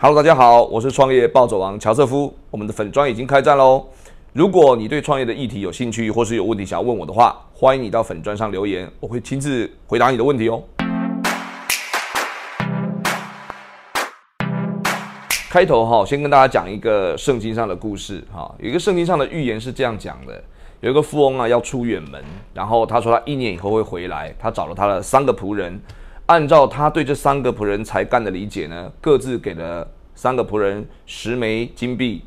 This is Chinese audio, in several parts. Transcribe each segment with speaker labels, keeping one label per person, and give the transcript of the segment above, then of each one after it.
Speaker 1: Hello，大家好，我是创业暴走王乔瑟夫。我们的粉砖已经开战喽！如果你对创业的议题有兴趣，或是有问题想要问我的话，欢迎你到粉砖上留言，我会亲自回答你的问题哦。开头哈，先跟大家讲一个圣经上的故事哈。有一个圣经上的预言是这样讲的：有一个富翁啊要出远门，然后他说他一年以后会回来，他找了他的三个仆人。按照他对这三个仆人才干的理解呢，各自给了三个仆人十枚金币、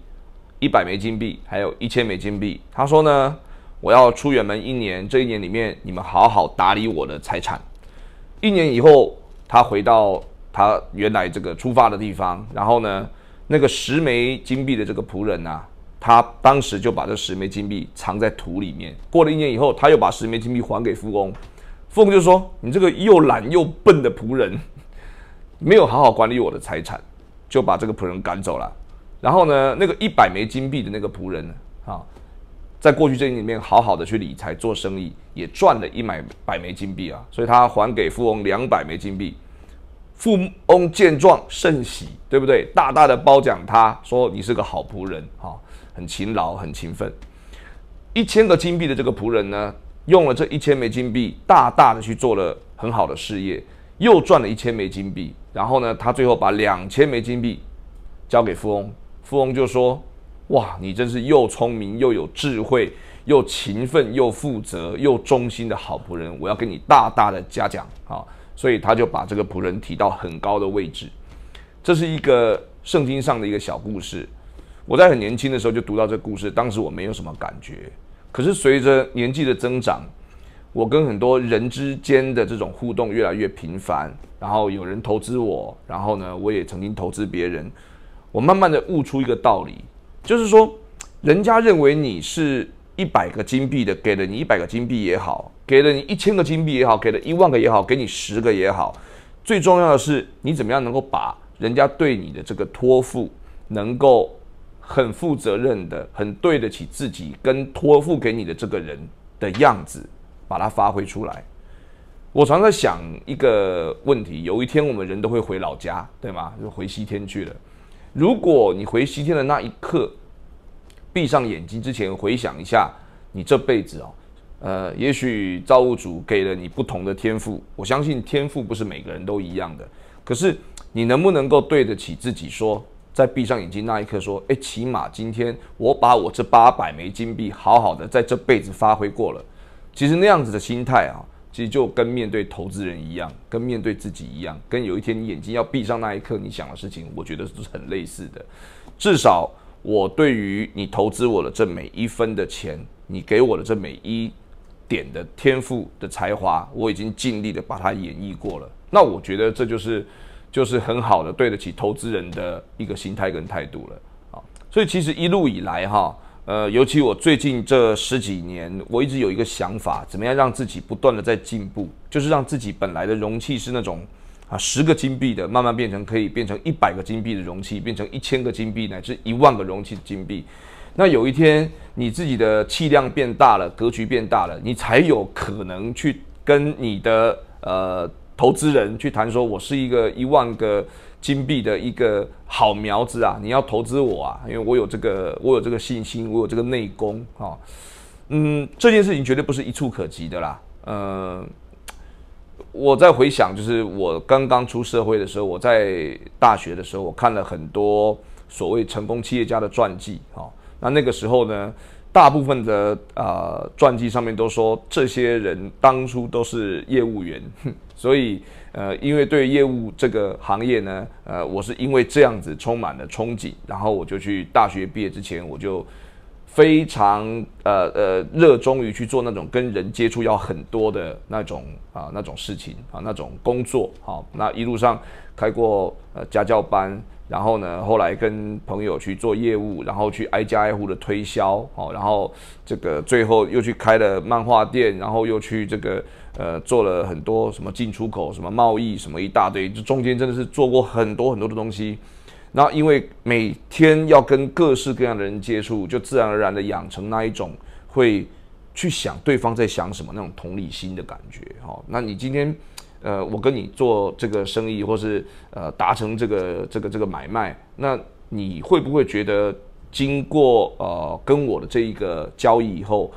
Speaker 1: 一百枚金币，还有一千枚金币。他说呢，我要出远门一年，这一年里面你们好好打理我的财产。一年以后，他回到他原来这个出发的地方，然后呢，那个十枚金币的这个仆人啊，他当时就把这十枚金币藏在土里面。过了一年以后，他又把十枚金币还给富翁。富翁就说：“你这个又懒又笨的仆人，没有好好管理我的财产，就把这个仆人赶走了。然后呢，那个一百枚金币的那个仆人啊，在过去这一年里面好好的去理财做生意，也赚了一百百枚金币啊，所以他还给富翁两百枚金币。富翁见状甚喜，对不对？大大的褒奖他，说你是个好仆人，哈，很勤劳，很勤奋。一千个金币的这个仆人呢？”用了这一千枚金币，大大的去做了很好的事业，又赚了一千枚金币。然后呢，他最后把两千枚金币交给富翁，富翁就说：“哇，你真是又聪明又有智慧，又勤奋又负责又忠心的好仆人，我要给你大大的嘉奖啊！”所以他就把这个仆人提到很高的位置。这是一个圣经上的一个小故事。我在很年轻的时候就读到这故事，当时我没有什么感觉。可是随着年纪的增长，我跟很多人之间的这种互动越来越频繁，然后有人投资我，然后呢，我也曾经投资别人，我慢慢的悟出一个道理，就是说，人家认为你是一百个金币的，给了你一百个金币也好，给了你一千个金币也好，给了一万个也好，给你十个也好，最重要的是你怎么样能够把人家对你的这个托付能够。很负责任的，很对得起自己跟托付给你的这个人的样子，把它发挥出来。我常在想一个问题：有一天我们人都会回老家，对吗？就回西天去了。如果你回西天的那一刻，闭上眼睛之前回想一下，你这辈子哦，呃，也许造物主给了你不同的天赋。我相信天赋不是每个人都一样的，可是你能不能够对得起自己说？在闭上眼睛那一刻，说：“哎，起码今天我把我这八百枚金币好好的在这辈子发挥过了。其实那样子的心态啊，其实就跟面对投资人一样，跟面对自己一样，跟有一天你眼睛要闭上那一刻，你想的事情，我觉得是很类似的。至少我对于你投资我的这每一分的钱，你给我的这每一点的天赋的才华，我已经尽力的把它演绎过了。那我觉得这就是。”就是很好的对得起投资人的一个心态跟态度了啊，所以其实一路以来哈，呃，尤其我最近这十几年，我一直有一个想法，怎么样让自己不断的在进步，就是让自己本来的容器是那种啊十个金币的，慢慢变成可以变成一百个金币的容器，变成一千个金币乃至一万个容器的金币。那有一天你自己的气量变大了，格局变大了，你才有可能去跟你的呃。投资人去谈说，我是一个一万个金币的一个好苗子啊！你要投资我啊，因为我有这个，我有这个信心，我有这个内功啊。嗯，这件事情绝对不是一触可及的啦。呃，我在回想，就是我刚刚出社会的时候，我在大学的时候，我看了很多所谓成功企业家的传记啊。那那个时候呢？大部分的啊传记上面都说，这些人当初都是业务员，所以呃，因为对业务这个行业呢，呃，我是因为这样子充满了憧憬，然后我就去大学毕业之前，我就非常呃呃热衷于去做那种跟人接触要很多的那种啊那种事情啊那种工作，好，那一路上开过呃家教班。然后呢，后来跟朋友去做业务，然后去挨家挨户的推销，哦，然后这个最后又去开了漫画店，然后又去这个呃做了很多什么进出口、什么贸易、什么一大堆，这中间真的是做过很多很多的东西。那因为每天要跟各式各样的人接触，就自然而然的养成那一种会去想对方在想什么那种同理心的感觉。哈，那你今天呃，我跟你做这个生意，或是呃达成这个这个这个买卖，那你会不会觉得经过呃跟我的这一个交易以后，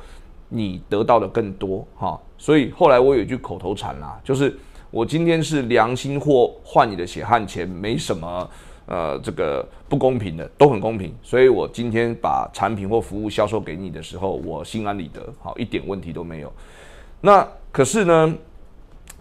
Speaker 1: 你得到的更多哈？所以后来我有一句口头禅啦，就是我今天是良心货换你的血汗钱，没什么呃这个不公平的，都很公平。所以我今天把产品或服务销售给你的时候，我心安理得，好一点问题都没有。那可是呢？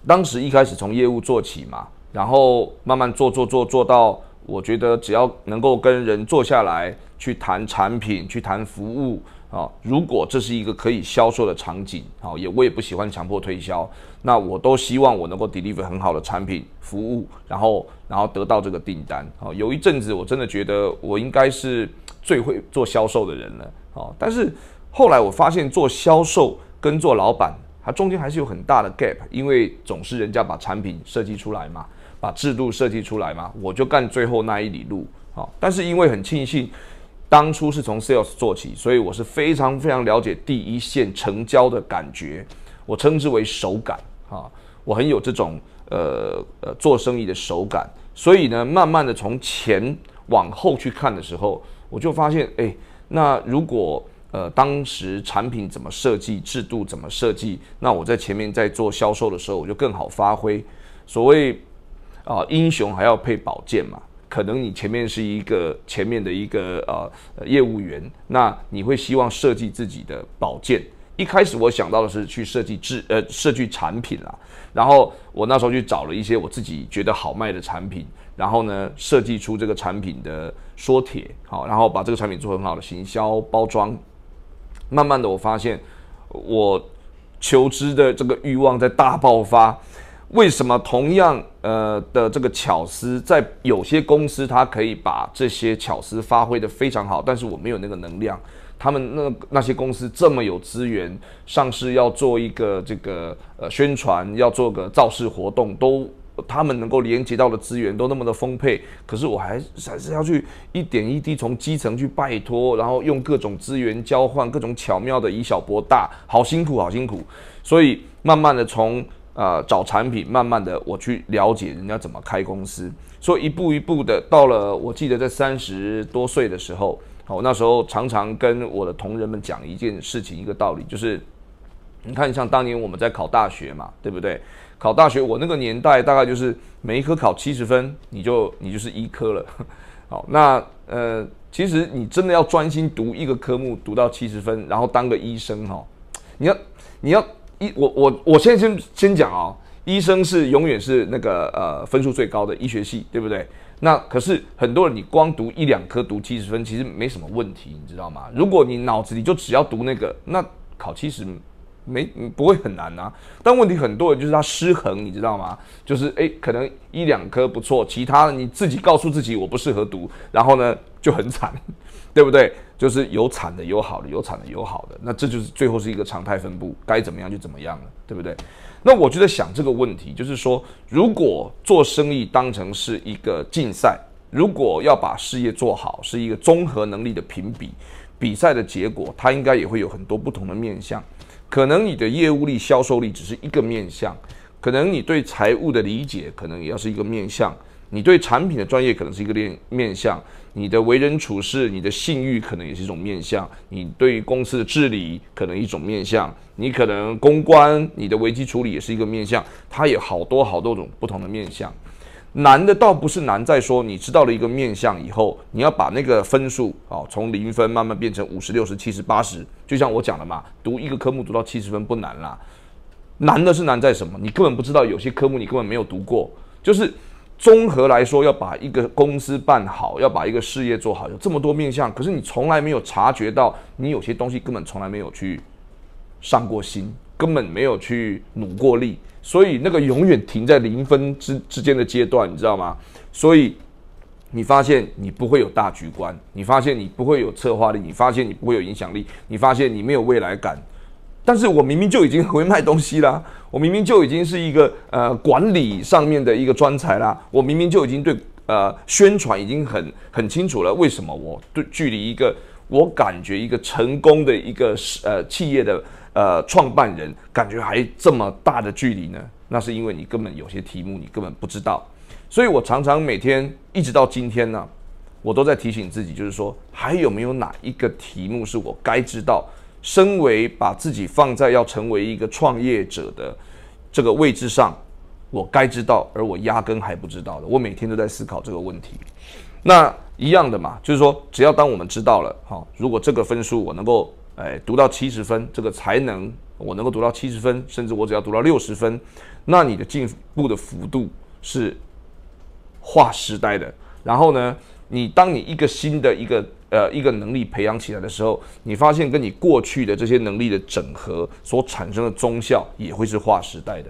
Speaker 1: 当时一开始从业务做起嘛，然后慢慢做做做做到，我觉得只要能够跟人坐下来去谈产品、去谈服务啊，如果这是一个可以销售的场景啊，也我也不喜欢强迫推销，那我都希望我能够 deliver 很好的产品服务，然后然后得到这个订单啊。有一阵子我真的觉得我应该是最会做销售的人了啊，但是后来我发现做销售跟做老板。它中间还是有很大的 gap，因为总是人家把产品设计出来嘛，把制度设计出来嘛，我就干最后那一里路啊。但是因为很庆幸，当初是从 sales 做起，所以我是非常非常了解第一线成交的感觉，我称之为手感啊，我很有这种呃呃做生意的手感。所以呢，慢慢的从前往后去看的时候，我就发现，哎，那如果呃，当时产品怎么设计，制度怎么设计，那我在前面在做销售的时候，我就更好发挥。所谓啊，英雄还要配宝剑嘛。可能你前面是一个前面的一个呃业务员，那你会希望设计自己的宝剑。一开始我想到的是去设计制呃设计产品啦，然后我那时候去找了一些我自己觉得好卖的产品，然后呢设计出这个产品的说帖，好，然后把这个产品做很好的行销包装。慢慢的，我发现我求知的这个欲望在大爆发。为什么同样呃的这个巧思，在有些公司它可以把这些巧思发挥的非常好，但是我没有那个能量。他们那那些公司这么有资源，上市要做一个这个呃宣传，要做个造势活动都。他们能够连接到的资源都那么的丰沛，可是我还还是要去一点一滴从基层去拜托，然后用各种资源交换，各种巧妙的以小博大，好辛苦，好辛苦。所以慢慢的从呃找产品，慢慢的我去了解人家怎么开公司，所以一步一步的到了，我记得在三十多岁的时候，好那时候常常跟我的同仁们讲一件事情，一个道理，就是你看像当年我们在考大学嘛，对不对？考大学，我那个年代大概就是每一科考七十分，你就你就是医科了。好，那呃，其实你真的要专心读一个科目，读到七十分，然后当个医生哈，你要你要医我我我现在先先讲啊，医生是永远是那个呃分数最高的医学系，对不对？那可是很多人你光读一两科读七十分，其实没什么问题，你知道吗？如果你脑子里就只要读那个，那考七十。没不会很难啊，但问题很多人就是他失衡，你知道吗？就是诶，可能一两科不错，其他的你自己告诉自己我不适合读，然后呢就很惨，对不对？就是有惨的有好的，有惨的有好的，那这就是最后是一个常态分布，该怎么样就怎么样了，对不对？那我觉得想这个问题，就是说，如果做生意当成是一个竞赛，如果要把事业做好，是一个综合能力的评比，比赛的结果，它应该也会有很多不同的面向。可能你的业务力、销售力只是一个面向，可能你对财务的理解可能也要是一个面向，你对产品的专业可能是一个面面向，你的为人处事、你的信誉可能也是一种面向，你对公司的治理可能一种面向，你可能公关、你的危机处理也是一个面向，它有好多好多种不同的面向。难的倒不是难在说，你知道了一个面相以后，你要把那个分数啊，从零分慢慢变成五十六十七十八十，就像我讲的嘛，读一个科目读到七十分不难啦。难的是难在什么？你根本不知道有些科目你根本没有读过。就是综合来说，要把一个公司办好，要把一个事业做好，有这么多面相，可是你从来没有察觉到，你有些东西根本从来没有去上过心，根本没有去努过力。所以那个永远停在零分之之间的阶段，你知道吗？所以你发现你不会有大局观，你发现你不会有策划力，你发现你不会有影响力，你发现你没有未来感。但是我明明就已经很会卖东西啦，我明明就已经是一个呃管理上面的一个专才啦，我明明就已经对呃宣传已经很很清楚了。为什么我对距离一个我感觉一个成功的一个呃企业的？呃，创办人感觉还这么大的距离呢？那是因为你根本有些题目你根本不知道。所以我常常每天一直到今天呢，我都在提醒自己，就是说还有没有哪一个题目是我该知道？身为把自己放在要成为一个创业者的这个位置上，我该知道，而我压根还不知道的。我每天都在思考这个问题。那一样的嘛，就是说，只要当我们知道了，哈，如果这个分数我能够哎读到七十分，这个才能我能够读到七十分，甚至我只要读到六十分，那你的进步的幅度是划时代的。然后呢，你当你一个新的一个。呃，一个能力培养起来的时候，你发现跟你过去的这些能力的整合所产生的综效，也会是划时代的。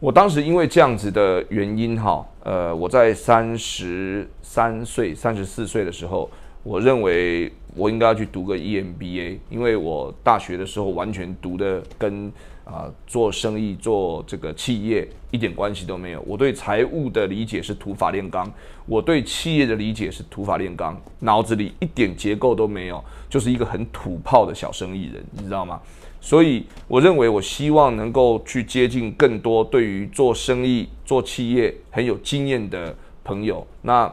Speaker 1: 我当时因为这样子的原因，哈，呃，我在三十三岁、三十四岁的时候，我认为我应该要去读个 EMBA，因为我大学的时候完全读的跟。啊，做生意做这个企业一点关系都没有。我对财务的理解是土法炼钢，我对企业的理解是土法炼钢，脑子里一点结构都没有，就是一个很土炮的小生意人，你知道吗？所以我认为，我希望能够去接近更多对于做生意、做企业很有经验的朋友。那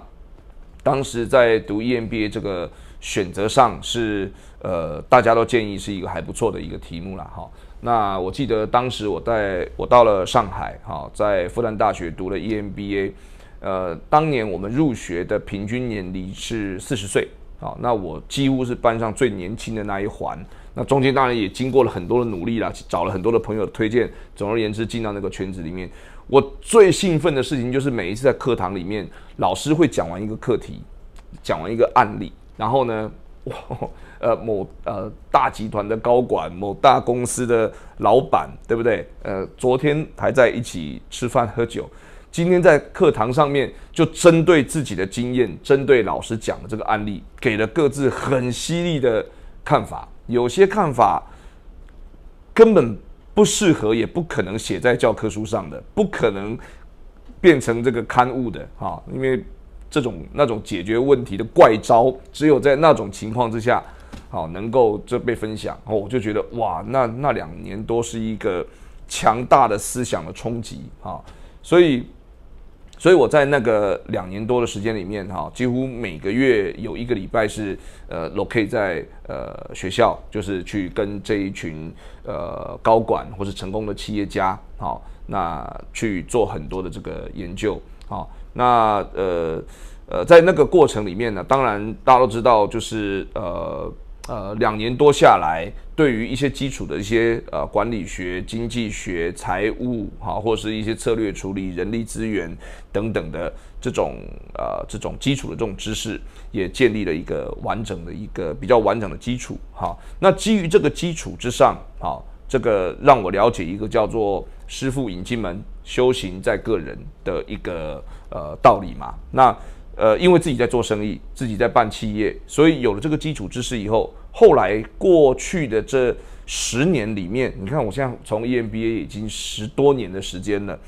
Speaker 1: 当时在读 EMBA 这个选择上是，呃，大家都建议是一个还不错的一个题目了，哈。那我记得当时我在我到了上海，哈，在复旦大学读了 EMBA，呃，当年我们入学的平均年龄是四十岁，好，那我几乎是班上最年轻的那一环。那中间当然也经过了很多的努力啦，找了很多的朋友推荐。总而言之，进到那个圈子里面，我最兴奋的事情就是每一次在课堂里面，老师会讲完一个课题，讲完一个案例，然后呢，哇。呃，某呃大集团的高管，某大公司的老板，对不对？呃，昨天还在一起吃饭喝酒，今天在课堂上面就针对自己的经验，针对老师讲的这个案例，给了各自很犀利的看法。有些看法根本不适合，也不可能写在教科书上的，不可能变成这个刊物的啊！因为这种那种解决问题的怪招，只有在那种情况之下。好，能够这被分享，哦，我就觉得哇，那那两年多是一个强大的思想的冲击啊，所以，所以我在那个两年多的时间里面，哈，几乎每个月有一个礼拜是呃，locate 在呃学校，就是去跟这一群呃高管或是成功的企业家，好，那去做很多的这个研究，好，那呃呃，在那个过程里面呢，当然大家都知道，就是呃。呃，两年多下来，对于一些基础的一些呃管理学、经济学、财务哈，或是一些策略处理、人力资源等等的这种呃这种基础的这种知识，也建立了一个完整的一个比较完整的基础哈。那基于这个基础之上，哈，这个让我了解一个叫做“师傅引进门，修行在个人”的一个呃道理嘛。那呃，因为自己在做生意，自己在办企业，所以有了这个基础知识以后，后来过去的这十年里面，你看我现在从 EMBA 已经十多年的时间了，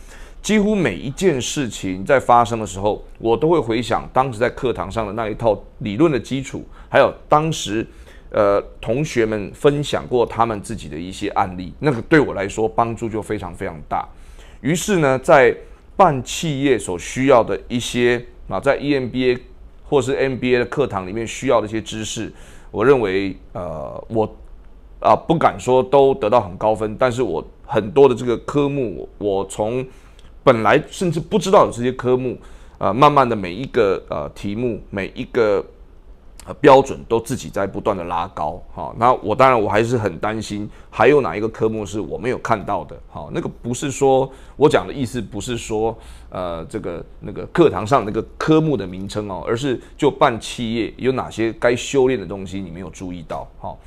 Speaker 1: 几乎每一件事情在发生的时候，我都会回想当时在课堂上的那一套理论的基础，还有当时呃同学们分享过他们自己的一些案例，那个对我来说帮助就非常非常大。于是呢，在办企业所需要的一些。啊，在 EMBA 或是 MBA 的课堂里面需要的一些知识，我认为，呃，我啊不敢说都得到很高分，但是我很多的这个科目，我从本来甚至不知道有这些科目，呃，慢慢的每一个呃题目，每一个。标准都自己在不断的拉高，哈，那我当然我还是很担心，还有哪一个科目是我没有看到的，好，那个不是说我讲的意思，不是说呃这个那个课堂上那个科目的名称哦，而是就办企业有哪些该修炼的东西你没有注意到，好，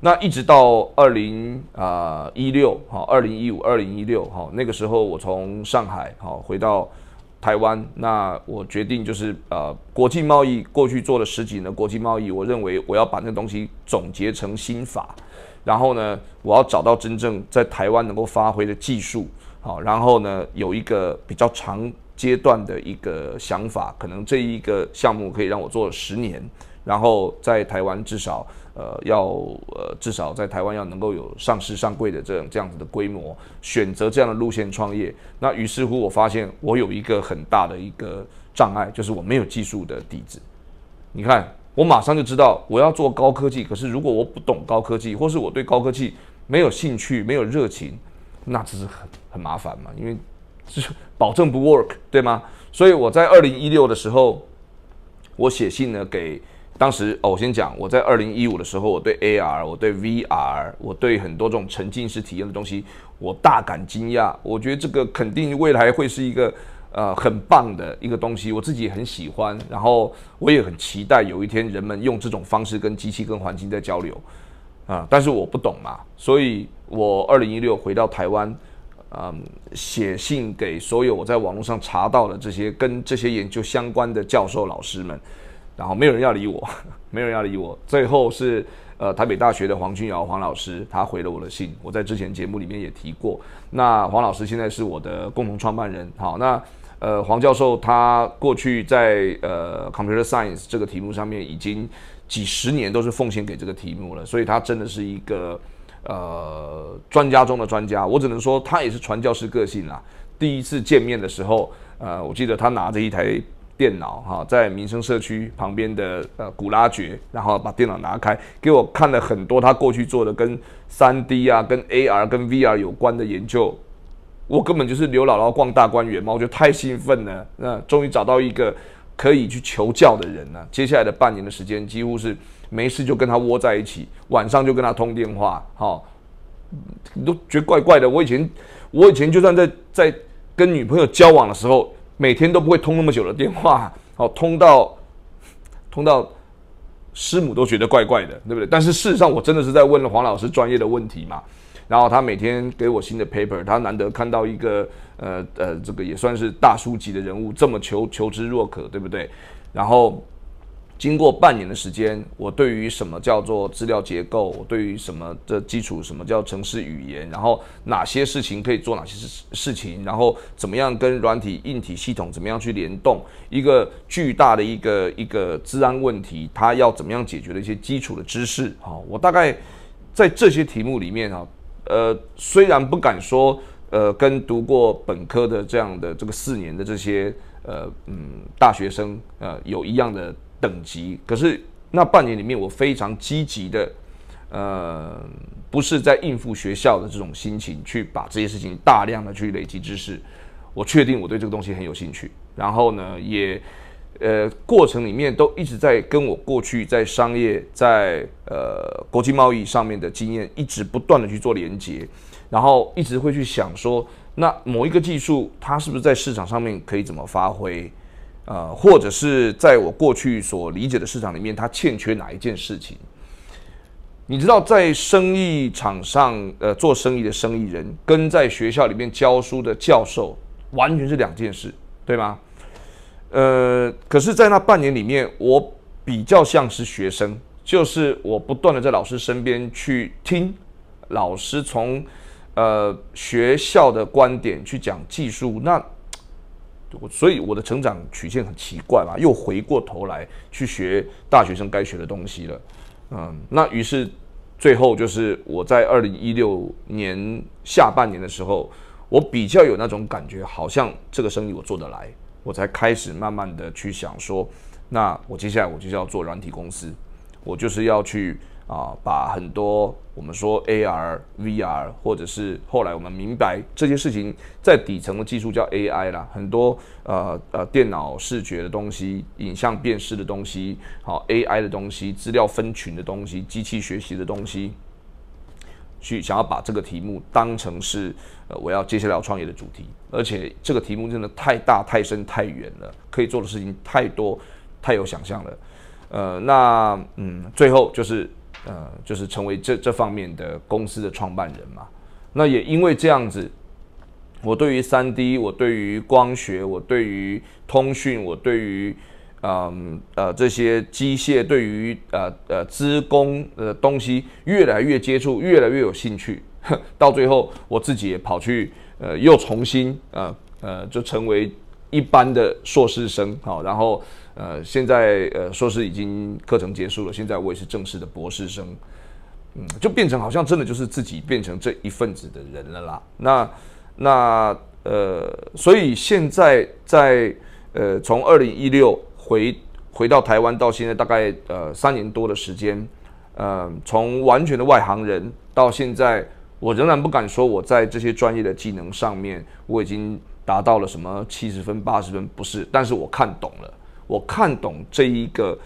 Speaker 1: 那一直到二零啊一六，好，二零一五、二零一六，好，那个时候我从上海好回到。台湾，那我决定就是呃，国际贸易过去做了十几年国际贸易，我认为我要把那东西总结成心法，然后呢，我要找到真正在台湾能够发挥的技术，好，然后呢，有一个比较长阶段的一个想法，可能这一个项目可以让我做十年，然后在台湾至少呃要呃至少在台湾要能够有上市上柜的这样这样子的规模，选择这样的路线创业。那于是乎我发现我有一个很大的一个障碍，就是我没有技术的底子。你看，我马上就知道我要做高科技，可是如果我不懂高科技，或是我对高科技没有兴趣、没有热情，那这是很很麻烦嘛，因为是保证不 work，对吗？所以我在二零一六的时候，我写信呢给当时哦，我先讲，我在二零一五的时候，我对 AR，我对 VR，我对很多这种沉浸式体验的东西，我大感惊讶。我觉得这个肯定未来会是一个呃很棒的一个东西，我自己也很喜欢，然后我也很期待有一天人们用这种方式跟机器、跟环境在交流啊。但是我不懂嘛，所以我二零一六回到台湾。嗯，写信给所有我在网络上查到的这些跟这些研究相关的教授老师们，然后没有人要理我，没有人要理我。最后是呃台北大学的黄君尧黄老师，他回了我的信。我在之前节目里面也提过。那黄老师现在是我的共同创办人。好，那呃黄教授他过去在呃 computer science 这个题目上面已经几十年都是奉献给这个题目了，所以他真的是一个。呃，专家中的专家，我只能说他也是传教士个性啦。第一次见面的时候，呃，我记得他拿着一台电脑哈，在民生社区旁边的呃古拉爵，然后把电脑拿开，给我看了很多他过去做的跟三 D 啊、跟 AR、跟 VR 有关的研究。我根本就是刘姥姥逛大观园嘛，我觉得太兴奋了。那终于找到一个可以去求教的人了。接下来的半年的时间，几乎是。没事就跟他窝在一起，晚上就跟他通电话，哈，你都觉得怪怪的。我以前，我以前就算在在跟女朋友交往的时候，每天都不会通那么久的电话，哦，通到通到师母都觉得怪怪的，对不对？但是事实上，我真的是在问黄老师专业的问题嘛。然后他每天给我新的 paper，他难得看到一个呃呃，这个也算是大叔级的人物，这么求求知若渴，对不对？然后。经过半年的时间，我对于什么叫做资料结构，我对于什么的基础，什么叫城市语言，然后哪些事情可以做哪些事事情，然后怎么样跟软体、硬体系统怎么样去联动，一个巨大的一个一个治安问题，它要怎么样解决的一些基础的知识，好，我大概在这些题目里面啊，呃，虽然不敢说，呃，跟读过本科的这样的这个四年的这些呃嗯大学生呃有一样的。等级，可是那半年里面，我非常积极的，呃，不是在应付学校的这种心情，去把这些事情大量的去累积知识。我确定我对这个东西很有兴趣，然后呢，也呃，过程里面都一直在跟我过去在商业、在呃国际贸易上面的经验，一直不断的去做连接，然后一直会去想说，那某一个技术它是不是在市场上面可以怎么发挥？呃，或者是在我过去所理解的市场里面，它欠缺哪一件事情？你知道，在生意场上，呃，做生意的生意人跟在学校里面教书的教授完全是两件事，对吗？呃，可是，在那半年里面，我比较像是学生，就是我不断的在老师身边去听老师从呃学校的观点去讲技术，那。所以我的成长曲线很奇怪嘛，又回过头来去学大学生该学的东西了，嗯，那于是最后就是我在二零一六年下半年的时候，我比较有那种感觉，好像这个生意我做得来，我才开始慢慢的去想说，那我接下来我就是要做软体公司，我就是要去。啊，把很多我们说 AR、VR，或者是后来我们明白这些事情在底层的技术叫 AI 啦，很多呃呃电脑视觉的东西、影像辨识的东西、好 AI 的东西、资料分群的东西、机器学习的东西，去想要把这个题目当成是呃我要接下来要创业的主题，而且这个题目真的太大、太深、太远了，可以做的事情太多、太有想象了。呃，那嗯，最后就是。呃，就是成为这这方面的公司的创办人嘛。那也因为这样子，我对于三 D，我对于光学，我对于通讯，我对于嗯呃这些机械，对于呃呃资工的东西越来越接触，越来越有兴趣。到最后，我自己也跑去呃又重新呃呃就成为一般的硕士生好，然后。呃，现在呃硕士已经课程结束了，现在我也是正式的博士生，嗯，就变成好像真的就是自己变成这一份子的人了啦。那那呃，所以现在在呃从二零一六回回到台湾到现在大概呃三年多的时间，呃，从完全的外行人到现在，我仍然不敢说我在这些专业的技能上面我已经达到了什么七十分八十分，不是，但是我看懂了，我看懂这一个，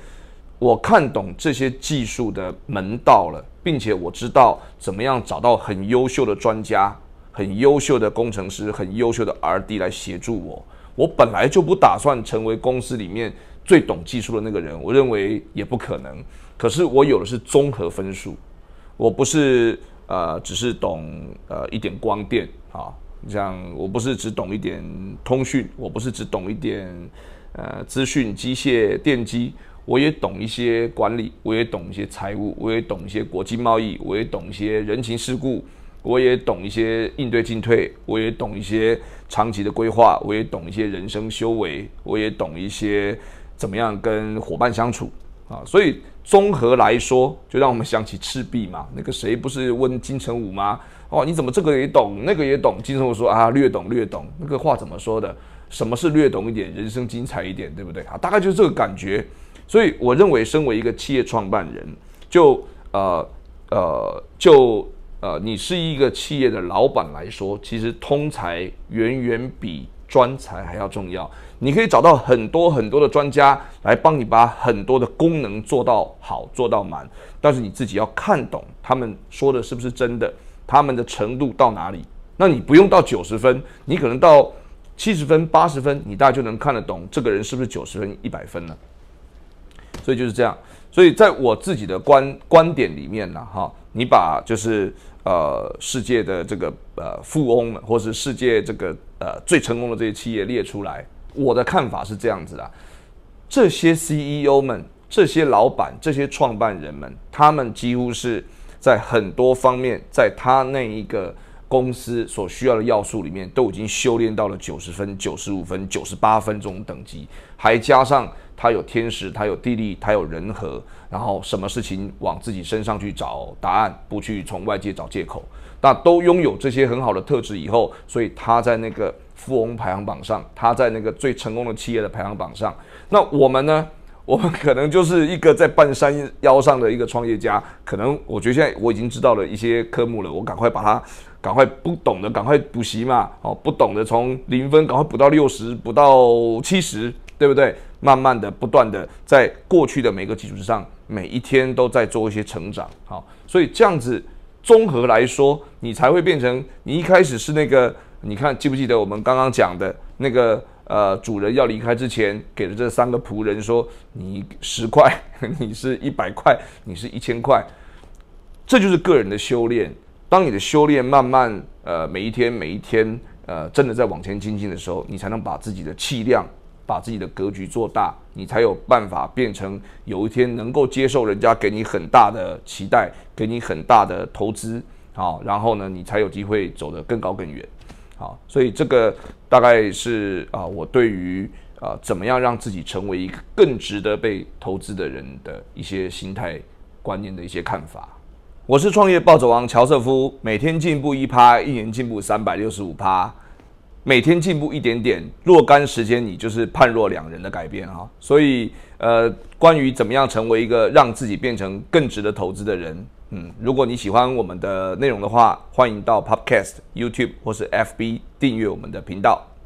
Speaker 1: 我看懂这些技术的门道了，并且我知道怎么样找到很优秀的专家、很优秀的工程师、很优秀的 R&D 来协助我。我本来就不打算成为公司里面。最懂技术的那个人，我认为也不可能。可是我有的是综合分数，我不是呃只是懂呃一点光电啊，像我不是只懂一点通讯，我不是只懂一点呃资讯机械电机，我也懂一些管理，我也懂一些财务，我也懂一些国际贸易，我也懂一些人情世故，我也懂一些应对进退，我也懂一些长期的规划，我也懂一些人生修为，我也懂一些。怎么样跟伙伴相处啊？所以综合来说，就让我们想起赤壁嘛。那个谁不是问金城武吗？哦，你怎么这个也懂，那个也懂？金城武说啊，略懂略懂。那个话怎么说的？什么是略懂一点，人生精彩一点，对不对啊？大概就是这个感觉。所以我认为，身为一个企业创办人，就呃呃，就呃，你是一个企业的老板来说，其实通才远远比专才还要重要。你可以找到很多很多的专家来帮你把很多的功能做到好做到满，但是你自己要看懂他们说的是不是真的，他们的程度到哪里？那你不用到九十分，你可能到七十分、八十分，你大概就能看得懂这个人是不是九十分、一百分了。所以就是这样。所以在我自己的观观点里面呢，哈，你把就是呃世界的这个呃富翁们，或是世界这个呃最成功的这些企业列出来。我的看法是这样子的：这些 CEO 们、这些老板、这些创办人们，他们几乎是在很多方面，在他那一个公司所需要的要素里面，都已经修炼到了九十分、九十五分、九十八分这种等级，还加上他有天时，他有地利，他有人和，然后什么事情往自己身上去找答案，不去从外界找借口，那都拥有这些很好的特质以后，所以他在那个。富翁排行榜上，他在那个最成功的企业的排行榜上。那我们呢？我们可能就是一个在半山腰上的一个创业家。可能我觉得现在我已经知道了一些科目了，我赶快把它，赶快不懂的赶快补习嘛。哦，不懂的从零分赶快补到六十，补到七十，对不对？慢慢的、不断的在过去的每个基础之上，每一天都在做一些成长。好，所以这样子综合来说，你才会变成你一开始是那个。你看，记不记得我们刚刚讲的那个呃，主人要离开之前，给了这三个仆人说：“你十块，你是一百块，你是一千块。”这就是个人的修炼。当你的修炼慢慢呃，每一天每一天呃，真的在往前精进的时候，你才能把自己的气量、把自己的格局做大，你才有办法变成有一天能够接受人家给你很大的期待，给你很大的投资，好，然后呢，你才有机会走得更高更远。好，所以这个大概是啊，我对于啊怎么样让自己成为一个更值得被投资的人的一些心态观念的一些看法。我是创业暴走王乔瑟夫，每天进步一趴，一年进步三百六十五趴，每天进步一点点，若干时间你就是判若两人的改变哈。所以呃，关于怎么样成为一个让自己变成更值得投资的人。嗯，如果你喜欢我们的内容的话，欢迎到 Podcast、YouTube 或是 FB 订阅我们的频道。